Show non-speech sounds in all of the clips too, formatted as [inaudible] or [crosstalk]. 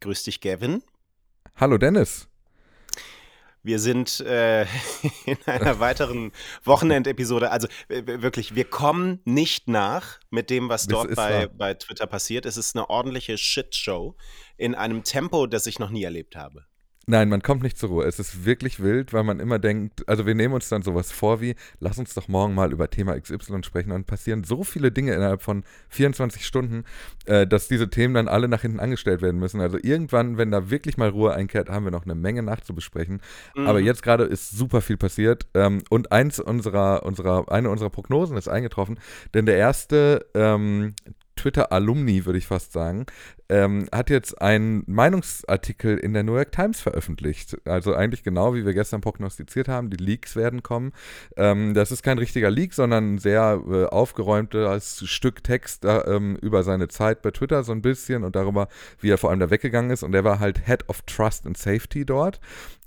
Grüß dich, Gavin. Hallo, Dennis. Wir sind äh, [laughs] in einer weiteren Wochenendepisode. Also wirklich, wir kommen nicht nach mit dem, was dort bei, bei Twitter passiert. Es ist eine ordentliche Shitshow in einem Tempo, das ich noch nie erlebt habe. Nein, man kommt nicht zur Ruhe. Es ist wirklich wild, weil man immer denkt, also wir nehmen uns dann sowas vor wie, lass uns doch morgen mal über Thema XY sprechen. Und passieren so viele Dinge innerhalb von 24 Stunden, äh, dass diese Themen dann alle nach hinten angestellt werden müssen. Also irgendwann, wenn da wirklich mal Ruhe einkehrt, haben wir noch eine Menge nachzubesprechen. Mhm. Aber jetzt gerade ist super viel passiert. Ähm, und eins unserer, unserer, eine unserer Prognosen ist eingetroffen, denn der erste ähm, Twitter-Alumni, würde ich fast sagen, ähm, hat jetzt einen Meinungsartikel in der New York Times veröffentlicht. Also eigentlich genau, wie wir gestern prognostiziert haben, die Leaks werden kommen. Ähm, das ist kein richtiger Leak, sondern ein sehr äh, aufgeräumtes Stück Text äh, über seine Zeit bei Twitter so ein bisschen und darüber, wie er vor allem da weggegangen ist. Und er war halt Head of Trust and Safety dort.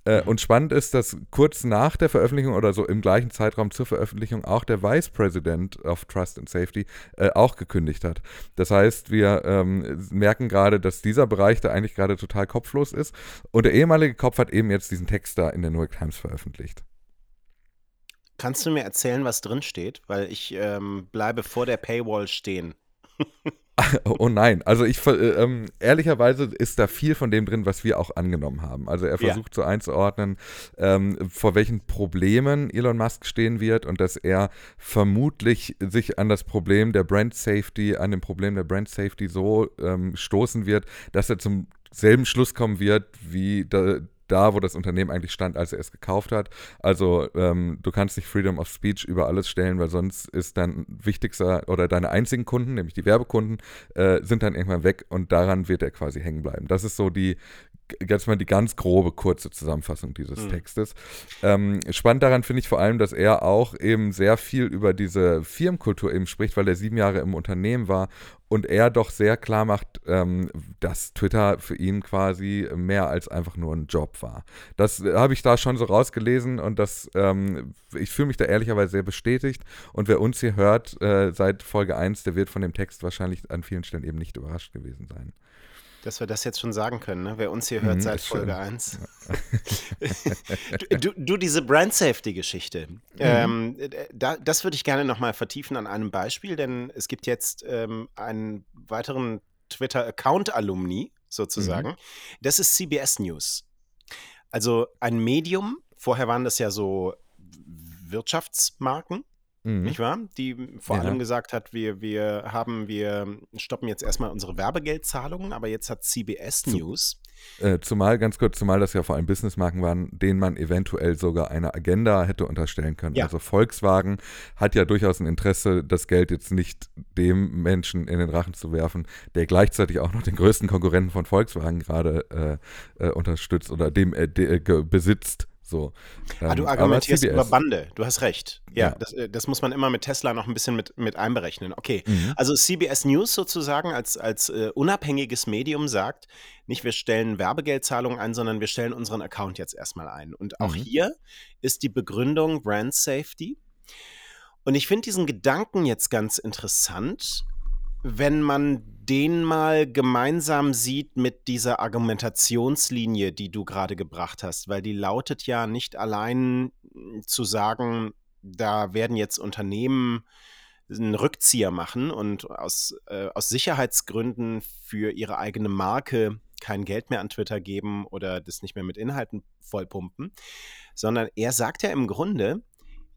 Äh, mhm. und spannend ist, dass kurz nach der Veröffentlichung oder so im gleichen Zeitraum zur Veröffentlichung auch der Vice President of Trust and Safety äh, auch gekündigt hat. Das heißt, wir ähm, merken gerade, dass dieser Bereich da eigentlich gerade total kopflos ist. Und der ehemalige Kopf hat eben jetzt diesen Text da in der New York Times veröffentlicht. Kannst du mir erzählen, was drin steht? Weil ich ähm, bleibe vor der Paywall stehen. [laughs] [laughs] Oh nein, also ich äh, ähm, ehrlicherweise ist da viel von dem drin, was wir auch angenommen haben. Also er versucht ja. so einzuordnen, ähm, vor welchen Problemen Elon Musk stehen wird und dass er vermutlich sich an das Problem der Brand Safety, an dem Problem der Brand Safety so ähm, stoßen wird, dass er zum selben Schluss kommen wird, wie da, da, wo das Unternehmen eigentlich stand, als er es gekauft hat. Also ähm, du kannst nicht Freedom of Speech über alles stellen, weil sonst ist dein wichtigster oder deine einzigen Kunden, nämlich die Werbekunden, äh, sind dann irgendwann weg und daran wird er quasi hängen bleiben. Das ist so die jetzt mal die ganz grobe, kurze Zusammenfassung dieses mhm. Textes. Ähm, spannend daran finde ich vor allem, dass er auch eben sehr viel über diese Firmenkultur eben spricht, weil er sieben Jahre im Unternehmen war und er doch sehr klar macht, ähm, dass Twitter für ihn quasi mehr als einfach nur ein Job war. Das habe ich da schon so rausgelesen und das, ähm, ich fühle mich da ehrlicherweise sehr bestätigt und wer uns hier hört äh, seit Folge 1, der wird von dem Text wahrscheinlich an vielen Stellen eben nicht überrascht gewesen sein. Dass wir das jetzt schon sagen können, ne? wer uns hier hört mhm, seit Folge 1. [laughs] du, du, du, diese Brand Safety-Geschichte, mhm. ähm, da, das würde ich gerne nochmal vertiefen an einem Beispiel, denn es gibt jetzt ähm, einen weiteren Twitter-Account-Alumni sozusagen. Mhm. Das ist CBS News. Also ein Medium, vorher waren das ja so Wirtschaftsmarken, Mhm. Nicht wahr? Die vor ja. allem gesagt hat, wir, wir haben, wir stoppen jetzt erstmal unsere Werbegeldzahlungen, aber jetzt hat CBS Zu, News. Äh, zumal, ganz kurz, zumal das ja vor allem Businessmarken waren, denen man eventuell sogar eine Agenda hätte unterstellen können. Ja. Also Volkswagen hat ja durchaus ein Interesse, das Geld jetzt nicht dem Menschen in den Rachen zu werfen, der gleichzeitig auch noch den größten Konkurrenten von Volkswagen gerade äh, äh, unterstützt oder dem äh, äh, besitzt. So, ah, du ähm, argumentierst über Bande, du hast recht. Ja, ja. Das, äh, das, muss man immer mit Tesla noch ein bisschen mit, mit einberechnen. Okay, mhm. also CBS News sozusagen als, als uh, unabhängiges Medium sagt, nicht wir stellen Werbegeldzahlungen ein, sondern wir stellen unseren Account jetzt erstmal ein. Und auch mhm. hier ist die Begründung Brand Safety. Und ich finde diesen Gedanken jetzt ganz interessant, wenn man den mal gemeinsam sieht mit dieser Argumentationslinie, die du gerade gebracht hast, weil die lautet ja nicht allein hm, zu sagen, da werden jetzt Unternehmen einen Rückzieher machen und aus, äh, aus Sicherheitsgründen für ihre eigene Marke kein Geld mehr an Twitter geben oder das nicht mehr mit Inhalten vollpumpen, sondern er sagt ja im Grunde,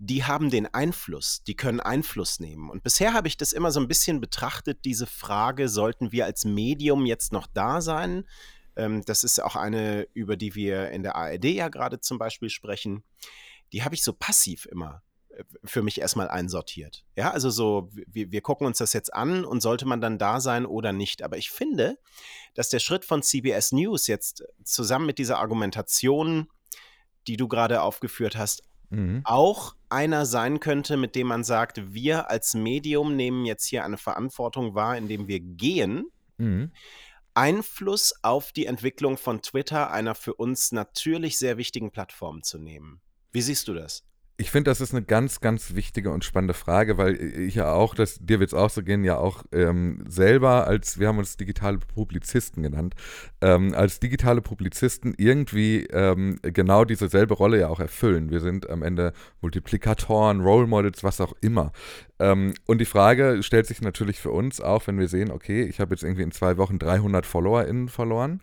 die haben den Einfluss, die können Einfluss nehmen. Und bisher habe ich das immer so ein bisschen betrachtet, diese Frage, sollten wir als Medium jetzt noch da sein? Ähm, das ist auch eine, über die wir in der ARD ja gerade zum Beispiel sprechen. Die habe ich so passiv immer äh, für mich erstmal einsortiert. Ja, also so, wir, wir gucken uns das jetzt an und sollte man dann da sein oder nicht. Aber ich finde, dass der Schritt von CBS News jetzt zusammen mit dieser Argumentation, die du gerade aufgeführt hast, mhm. auch einer sein könnte, mit dem man sagt, wir als Medium nehmen jetzt hier eine Verantwortung wahr, indem wir gehen. Mhm. Einfluss auf die Entwicklung von Twitter, einer für uns natürlich sehr wichtigen Plattform zu nehmen. Wie siehst du das? Ich finde, das ist eine ganz, ganz wichtige und spannende Frage, weil ich ja auch, das, dir wird es auch so gehen, ja auch ähm, selber als, wir haben uns digitale Publizisten genannt, ähm, als digitale Publizisten irgendwie ähm, genau diese selbe Rolle ja auch erfüllen. Wir sind am Ende Multiplikatoren, Role Models, was auch immer. Ähm, und die Frage stellt sich natürlich für uns auch, wenn wir sehen, okay, ich habe jetzt irgendwie in zwei Wochen 300 FollowerInnen verloren.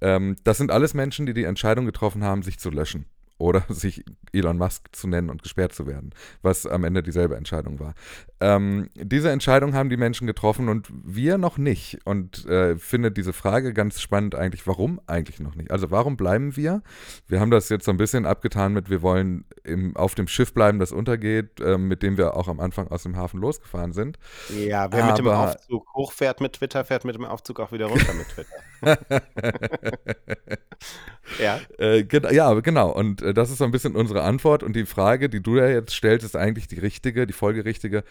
Ähm, das sind alles Menschen, die die Entscheidung getroffen haben, sich zu löschen oder [laughs] sich Elon Musk zu nennen und gesperrt zu werden, was am Ende dieselbe Entscheidung war. Ähm, diese Entscheidung haben die Menschen getroffen und wir noch nicht. Und äh, finde diese Frage ganz spannend eigentlich, warum eigentlich noch nicht? Also warum bleiben wir? Wir haben das jetzt so ein bisschen abgetan mit, wir wollen im, auf dem Schiff bleiben, das untergeht, äh, mit dem wir auch am Anfang aus dem Hafen losgefahren sind. Ja, wer Aber, mit dem Aufzug hochfährt mit Twitter, fährt mit dem Aufzug auch wieder runter mit Twitter. [laughs] ja. [laughs] Äh, ja, genau. Und äh, das ist so ein bisschen unsere Antwort. Und die Frage, die du ja jetzt stellst, ist eigentlich die richtige, die folgerichtige.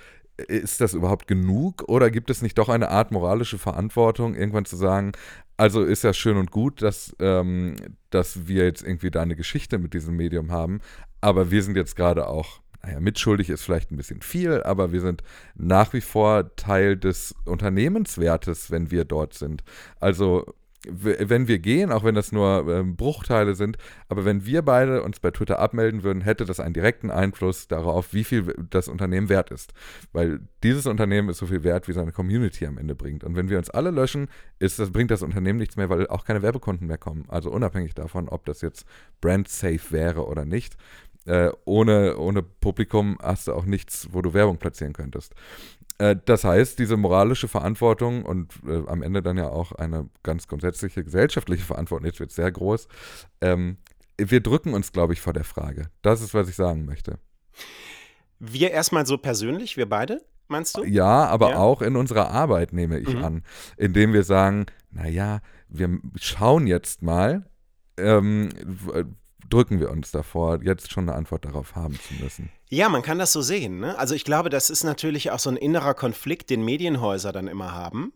Ist das überhaupt genug oder gibt es nicht doch eine Art moralische Verantwortung, irgendwann zu sagen, also ist ja schön und gut, dass, ähm, dass wir jetzt irgendwie da eine Geschichte mit diesem Medium haben, aber wir sind jetzt gerade auch naja, mitschuldig ist vielleicht ein bisschen viel, aber wir sind nach wie vor Teil des Unternehmenswertes, wenn wir dort sind. Also wenn wir gehen, auch wenn das nur ähm, Bruchteile sind, aber wenn wir beide uns bei Twitter abmelden würden, hätte das einen direkten Einfluss darauf, wie viel das Unternehmen wert ist. Weil dieses Unternehmen ist so viel wert, wie seine Community am Ende bringt. Und wenn wir uns alle löschen, ist das, bringt das Unternehmen nichts mehr, weil auch keine Werbekunden mehr kommen. Also unabhängig davon, ob das jetzt brand safe wäre oder nicht. Äh, ohne, ohne Publikum hast du auch nichts, wo du Werbung platzieren könntest. Äh, das heißt, diese moralische Verantwortung und äh, am Ende dann ja auch eine ganz grundsätzliche gesellschaftliche Verantwortung, jetzt wird sehr groß, ähm, wir drücken uns, glaube ich, vor der Frage. Das ist, was ich sagen möchte. Wir erstmal so persönlich, wir beide, meinst du? Ja, aber ja. auch in unserer Arbeit, nehme ich mhm. an, indem wir sagen, naja, wir schauen jetzt mal, ähm, drücken wir uns davor, jetzt schon eine Antwort darauf haben zu müssen. Ja, man kann das so sehen. Ne? Also ich glaube, das ist natürlich auch so ein innerer Konflikt, den Medienhäuser dann immer haben.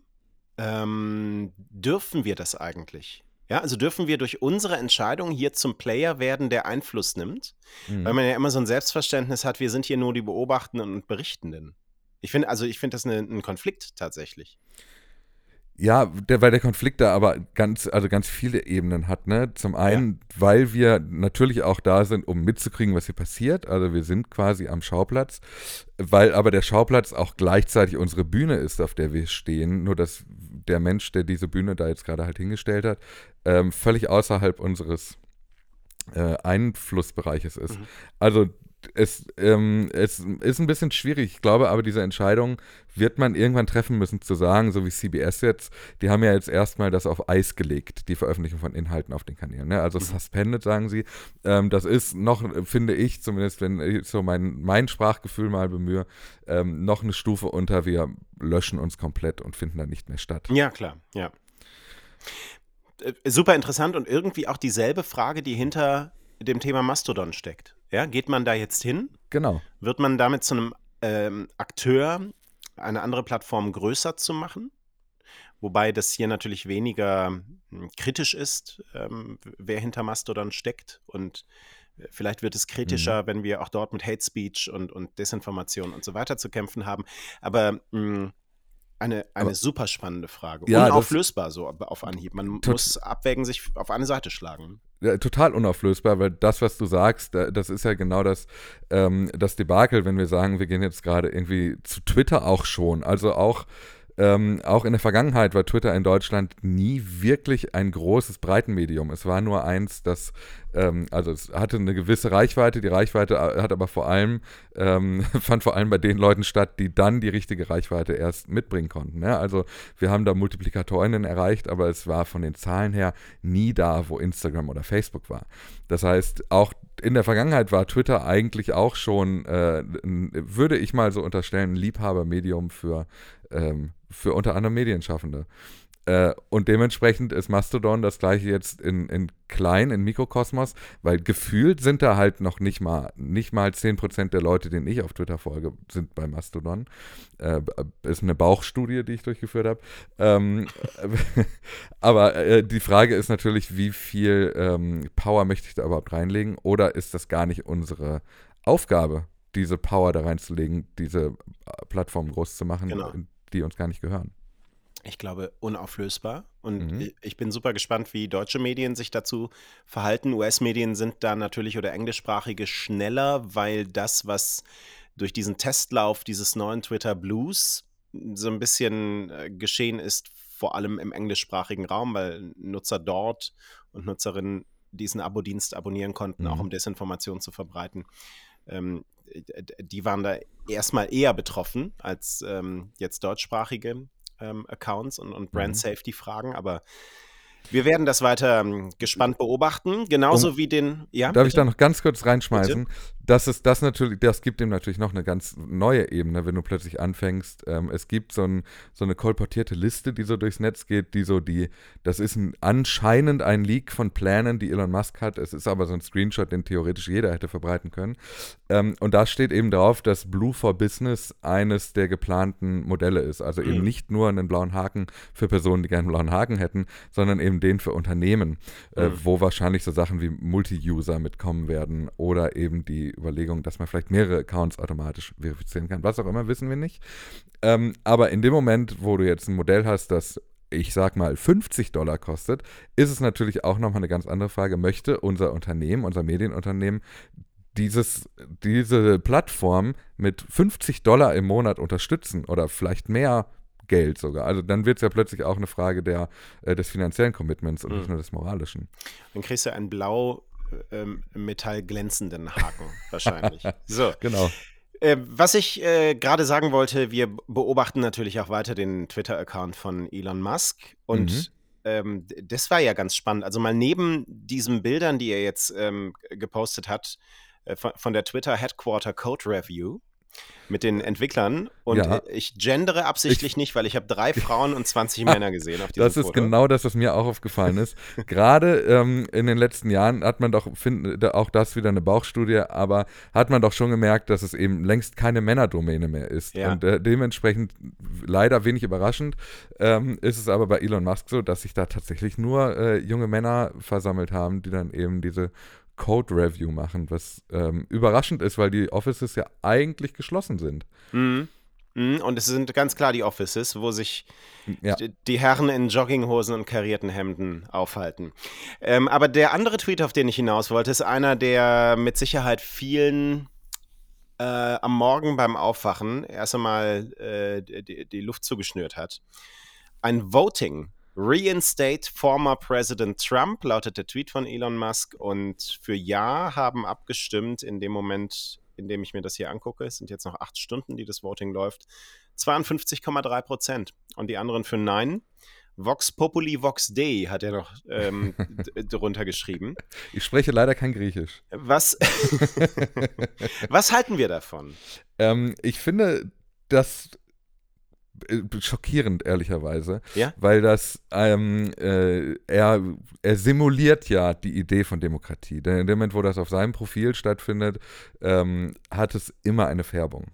Ähm, dürfen wir das eigentlich? Ja, also dürfen wir durch unsere Entscheidung hier zum Player werden, der Einfluss nimmt? Mhm. Weil man ja immer so ein Selbstverständnis hat, wir sind hier nur die Beobachtenden und Berichtenden. Ich finde, also ich finde das eine, ein Konflikt tatsächlich. Ja, der, weil der Konflikt da aber ganz, also ganz viele Ebenen hat, ne? Zum einen, ja. weil wir natürlich auch da sind, um mitzukriegen, was hier passiert. Also wir sind quasi am Schauplatz, weil aber der Schauplatz auch gleichzeitig unsere Bühne ist, auf der wir stehen. Nur dass der Mensch, der diese Bühne da jetzt gerade halt hingestellt hat, ähm, völlig außerhalb unseres äh, Einflussbereiches ist. Mhm. Also es, ähm, es ist ein bisschen schwierig. Ich glaube aber, diese Entscheidung wird man irgendwann treffen müssen, zu sagen, so wie CBS jetzt, die haben ja jetzt erstmal das auf Eis gelegt, die Veröffentlichung von Inhalten auf den Kanälen. Ne? Also mhm. suspended, sagen sie. Ähm, das ist noch, finde ich, zumindest wenn ich so mein, mein Sprachgefühl mal bemühe, ähm, noch eine Stufe unter, wir löschen uns komplett und finden da nicht mehr statt. Ja, klar, ja. Äh, super interessant und irgendwie auch dieselbe Frage, die hinter dem Thema Mastodon steckt. Ja, geht man da jetzt hin? Genau. Wird man damit zu einem ähm, Akteur, eine andere Plattform größer zu machen? Wobei das hier natürlich weniger hm, kritisch ist, ähm, wer hinter Mastodon steckt. Und äh, vielleicht wird es kritischer, mhm. wenn wir auch dort mit Hate Speech und, und Desinformation und so weiter zu kämpfen haben. Aber mh, eine, eine super spannende Frage. Ja, Unauflösbar so auf Anhieb. Man muss abwägen, sich auf eine Seite schlagen. Ja, total unauflösbar, weil das, was du sagst, das ist ja genau das, ähm, das Debakel, wenn wir sagen, wir gehen jetzt gerade irgendwie zu Twitter auch schon. Also auch ähm, auch in der Vergangenheit war Twitter in Deutschland nie wirklich ein großes Breitenmedium. Es war nur eins, das, ähm, also es hatte eine gewisse Reichweite. Die Reichweite äh, hat aber vor allem, ähm, [laughs] fand vor allem bei den Leuten statt, die dann die richtige Reichweite erst mitbringen konnten. Ja? Also wir haben da Multiplikatorinnen erreicht, aber es war von den Zahlen her nie da, wo Instagram oder Facebook war. Das heißt, auch in der Vergangenheit war Twitter eigentlich auch schon, äh, würde ich mal so unterstellen, ein Liebhabermedium für ähm, für unter anderem Medienschaffende. Äh, und dementsprechend ist Mastodon das gleiche jetzt in, in klein, in Mikrokosmos, weil gefühlt sind da halt noch nicht mal, nicht mal 10% der Leute, denen ich auf Twitter folge, sind bei Mastodon. Äh, ist eine Bauchstudie, die ich durchgeführt habe. Ähm, [laughs] aber äh, die Frage ist natürlich, wie viel ähm, Power möchte ich da überhaupt reinlegen oder ist das gar nicht unsere Aufgabe, diese Power da reinzulegen, diese Plattform groß zu machen, genau. Die uns gar nicht gehören? ich glaube, unauflösbar. Und mhm. ich bin super gespannt, wie deutsche Medien sich dazu verhalten. US-Medien sind da natürlich oder englischsprachige schneller, weil das, was durch diesen Testlauf dieses neuen Twitter Blues so ein bisschen äh, geschehen ist, vor allem im englischsprachigen Raum, weil Nutzer dort und Nutzerinnen diesen Abo-Dienst abonnieren konnten, mhm. auch um Desinformation zu verbreiten. Ähm, die waren da erstmal eher betroffen als ähm, jetzt deutschsprachige ähm, Accounts und, und Brand mhm. Safety Fragen, aber wir werden das weiter ähm, gespannt beobachten, genauso um, wie den. Ja, darf bitte? ich da noch ganz kurz reinschmeißen? Bitte? Das ist das natürlich, das gibt dem natürlich noch eine ganz neue Ebene, wenn du plötzlich anfängst. Ähm, es gibt so, ein, so, eine kolportierte Liste, die so durchs Netz geht, die so die, das ist ein, anscheinend ein Leak von Plänen, die Elon Musk hat. Es ist aber so ein Screenshot, den theoretisch jeder hätte verbreiten können. Ähm, und da steht eben drauf, dass Blue for Business eines der geplanten Modelle ist. Also mhm. eben nicht nur einen blauen Haken für Personen, die gerne einen blauen Haken hätten, sondern eben den für Unternehmen, äh, mhm. äh, wo wahrscheinlich so Sachen wie Multi-User mitkommen werden oder eben die Überlegung, dass man vielleicht mehrere Accounts automatisch verifizieren kann. Was auch immer, wissen wir nicht. Ähm, aber in dem Moment, wo du jetzt ein Modell hast, das ich sag mal 50 Dollar kostet, ist es natürlich auch nochmal eine ganz andere Frage. Möchte unser Unternehmen, unser Medienunternehmen dieses, diese Plattform mit 50 Dollar im Monat unterstützen oder vielleicht mehr Geld sogar. Also dann wird es ja plötzlich auch eine Frage der, äh, des finanziellen Commitments und mhm. nicht nur des moralischen. Dann kriegst du einen blau ähm, metallglänzenden Haken wahrscheinlich. [laughs] So. Genau. Äh, was ich äh, gerade sagen wollte, wir beobachten natürlich auch weiter den Twitter-Account von Elon Musk und mhm. ähm, das war ja ganz spannend. Also mal neben diesen Bildern, die er jetzt ähm, gepostet hat, äh, von, von, der Twitter Headquarter Code Review, mit den Entwicklern und ja. ich gendere absichtlich ich, nicht, weil ich habe drei [laughs] Frauen und 20 Männer gesehen auf diesem Das ist Foto. genau das, was mir auch aufgefallen ist. Gerade ähm, in den letzten Jahren hat man doch, find, auch das wieder eine Bauchstudie, aber hat man doch schon gemerkt, dass es eben längst keine Männerdomäne mehr ist. Ja. Und äh, dementsprechend, leider wenig überraschend, ähm, ist es aber bei Elon Musk so, dass sich da tatsächlich nur äh, junge Männer versammelt haben, die dann eben diese Code Review machen, was ähm, überraschend ist, weil die Offices ja eigentlich geschlossen sind. Mhm. mhm. Und es sind ganz klar die Offices, wo sich ja. die Herren in Jogginghosen und karierten Hemden aufhalten. Ähm, aber der andere Tweet, auf den ich hinaus wollte, ist einer, der mit Sicherheit vielen äh, am Morgen beim Aufwachen erst einmal äh, die, die Luft zugeschnürt hat. Ein Voting Reinstate former President Trump, lautet der Tweet von Elon Musk. Und für Ja haben abgestimmt in dem Moment, in dem ich mir das hier angucke, es sind jetzt noch acht Stunden, die das Voting läuft, 52,3 Prozent. Und die anderen für Nein. Vox Populi Vox Dei hat er noch ähm, [laughs] drunter geschrieben. Ich spreche leider kein Griechisch. Was, [laughs] was halten wir davon? Ähm, ich finde, dass schockierend, ehrlicherweise. Ja? Weil das, ähm, äh, er, er simuliert ja die Idee von Demokratie. Denn in dem Moment, wo das auf seinem Profil stattfindet, ähm, hat es immer eine Färbung.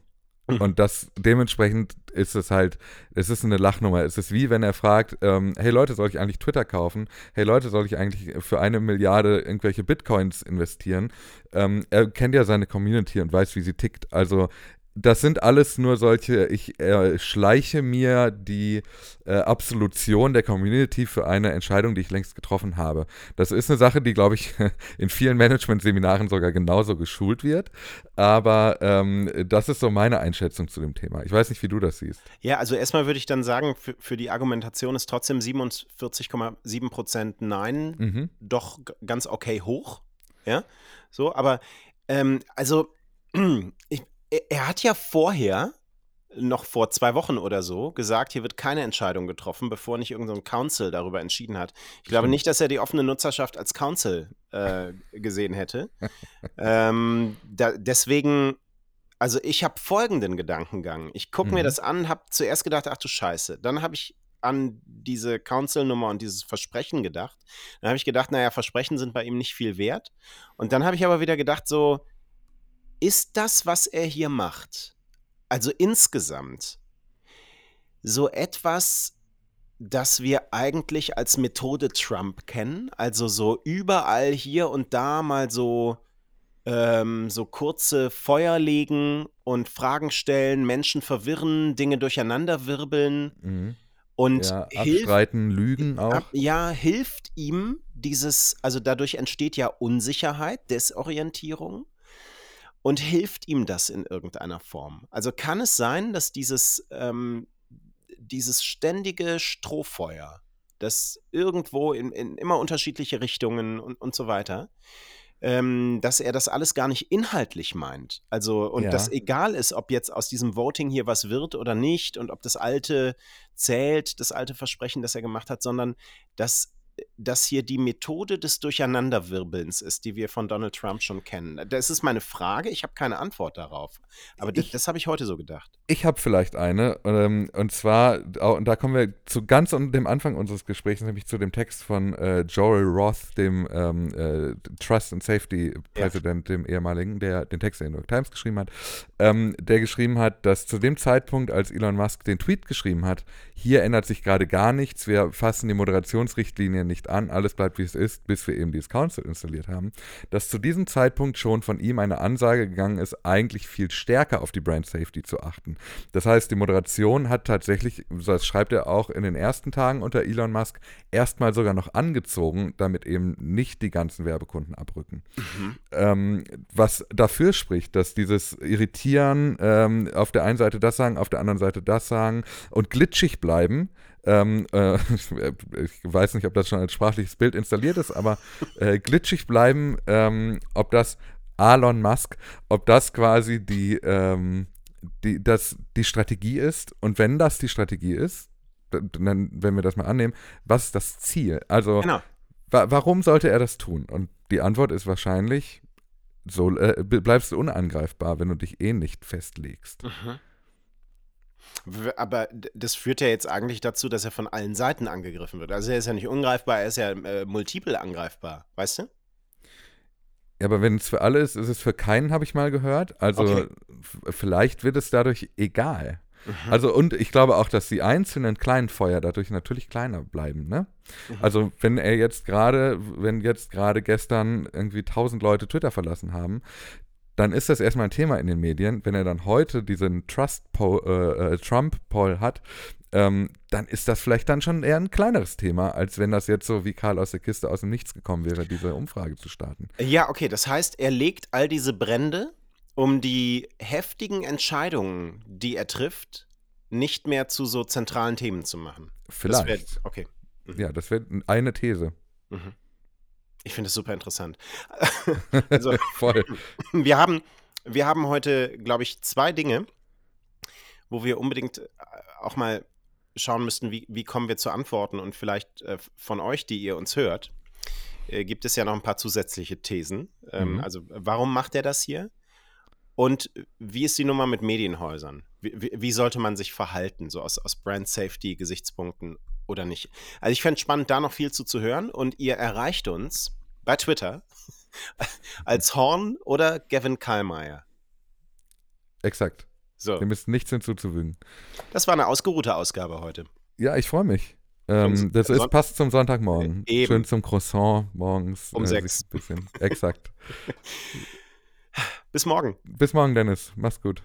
Mhm. Und das dementsprechend ist es halt, es ist eine Lachnummer. Es ist wie wenn er fragt, ähm, hey Leute, soll ich eigentlich Twitter kaufen? Hey Leute, soll ich eigentlich für eine Milliarde irgendwelche Bitcoins investieren? Ähm, er kennt ja seine Community und weiß, wie sie tickt. Also das sind alles nur solche, ich äh, schleiche mir die äh, Absolution der Community für eine Entscheidung, die ich längst getroffen habe. Das ist eine Sache, die, glaube ich, [laughs] in vielen Management-Seminaren sogar genauso geschult wird. Aber ähm, das ist so meine Einschätzung zu dem Thema. Ich weiß nicht, wie du das siehst. Ja, also erstmal würde ich dann sagen, für, für die Argumentation ist trotzdem 47,7 Prozent Nein mhm. doch ganz okay hoch. Ja, so, aber ähm, also [clears throat] ich, er hat ja vorher, noch vor zwei Wochen oder so, gesagt, hier wird keine Entscheidung getroffen, bevor nicht irgendein so Council darüber entschieden hat. Ich glaube nicht, dass er die offene Nutzerschaft als Council äh, gesehen hätte. [laughs] ähm, da, deswegen, also ich habe folgenden Gedankengang. Ich gucke mhm. mir das an, habe zuerst gedacht, ach du Scheiße. Dann habe ich an diese Council-Nummer und dieses Versprechen gedacht. Dann habe ich gedacht, naja, Versprechen sind bei ihm nicht viel wert. Und dann habe ich aber wieder gedacht, so, ist das, was er hier macht, also insgesamt, so etwas, das wir eigentlich als Methode Trump kennen? Also so überall hier und da mal so ähm, so kurze Feuer legen und Fragen stellen, Menschen verwirren, Dinge durcheinanderwirbeln. Mhm. Und ja, abstreiten, hilft, lügen auch. Ab, ja, hilft ihm dieses, also dadurch entsteht ja Unsicherheit, Desorientierung. Und hilft ihm das in irgendeiner Form? Also kann es sein, dass dieses, ähm, dieses ständige Strohfeuer, das irgendwo in, in immer unterschiedliche Richtungen und, und so weiter, ähm, dass er das alles gar nicht inhaltlich meint. Also, und ja. dass egal ist, ob jetzt aus diesem Voting hier was wird oder nicht und ob das alte zählt, das alte Versprechen, das er gemacht hat, sondern dass das hier die Methode des Durcheinanderwirbelns ist, die wir von Donald Trump schon kennen. Das ist meine Frage, ich habe keine Antwort darauf. Aber ich, das, das habe ich heute so gedacht. Ich habe vielleicht eine, ähm, und zwar, und da kommen wir zu ganz dem Anfang unseres Gesprächs, nämlich zu dem Text von äh, Joel Roth, dem ähm, äh, Trust and Safety Präsident, ja. dem ehemaligen, der den Text in der New York Times geschrieben hat, ähm, der geschrieben hat, dass zu dem Zeitpunkt, als Elon Musk den Tweet geschrieben hat, hier ändert sich gerade gar nichts, wir fassen die Moderationsrichtlinie nicht an, alles bleibt wie es ist, bis wir eben dieses Council installiert haben, dass zu diesem Zeitpunkt schon von ihm eine Ansage gegangen ist, eigentlich viel stärker auf die Brand Safety zu achten. Das heißt, die Moderation hat tatsächlich, das schreibt er auch in den ersten Tagen unter Elon Musk, erstmal sogar noch angezogen, damit eben nicht die ganzen Werbekunden abrücken. Mhm. Ähm, was dafür spricht, dass dieses Irritieren ähm, auf der einen Seite das sagen, auf der anderen Seite das sagen und glitschig bleiben. Ähm, äh, [laughs] ich weiß nicht, ob das schon als sprachliches Bild installiert ist, aber äh, glitschig bleiben, ähm, ob das Elon Musk, ob das quasi die, ähm, die, das, die Strategie ist. Und wenn das die Strategie ist, dann, wenn wir das mal annehmen, was ist das Ziel? Also, genau. wa warum sollte er das tun? Und die Antwort ist wahrscheinlich, so äh, bleibst du unangreifbar, wenn du dich eh nicht festlegst. Mhm. Aber das führt ja jetzt eigentlich dazu, dass er von allen Seiten angegriffen wird. Also er ist ja nicht ungreifbar, er ist ja äh, multiple angreifbar, weißt du? Ja, aber wenn es für alle ist, ist es für keinen, habe ich mal gehört. Also okay. vielleicht wird es dadurch egal. Mhm. Also und ich glaube auch, dass die einzelnen kleinen Feuer dadurch natürlich kleiner bleiben, ne? Mhm. Also wenn er jetzt gerade, wenn jetzt gerade gestern irgendwie tausend Leute Twitter verlassen haben, dann ist das erstmal ein Thema in den Medien. Wenn er dann heute diesen Trust äh, äh, Trump-Poll hat, ähm, dann ist das vielleicht dann schon eher ein kleineres Thema, als wenn das jetzt so wie Karl aus der Kiste aus dem Nichts gekommen wäre, diese Umfrage zu starten. Ja, okay, das heißt, er legt all diese Brände, um die heftigen Entscheidungen, die er trifft, nicht mehr zu so zentralen Themen zu machen. Vielleicht. Das wär, okay. Mhm. Ja, das wäre eine These. Mhm. Ich finde es super interessant. [laughs] also, Voll. Wir haben, wir haben heute, glaube ich, zwei Dinge, wo wir unbedingt äh, auch mal schauen müssten, wie, wie kommen wir zu Antworten und vielleicht äh, von euch, die ihr uns hört, äh, gibt es ja noch ein paar zusätzliche Thesen. Ähm, mhm. Also warum macht er das hier? Und wie ist die Nummer mit Medienhäusern? Wie, wie, wie sollte man sich verhalten, so aus, aus Brand Safety Gesichtspunkten oder nicht. Also ich fände es spannend, da noch viel zu, zu hören und ihr erreicht uns bei Twitter [laughs] als Horn oder Gavin Kallmeier. Exakt. So. Dem ist nichts hinzuzufügen. Das war eine ausgeruhte Ausgabe heute. Ja, ich freue mich. Ähm, das ist, passt zum Sonntagmorgen. Eben. Schön zum Croissant morgens. Um äh, sechs. Bisschen. Exakt. [laughs] Bis morgen. Bis morgen, Dennis. Mach's gut.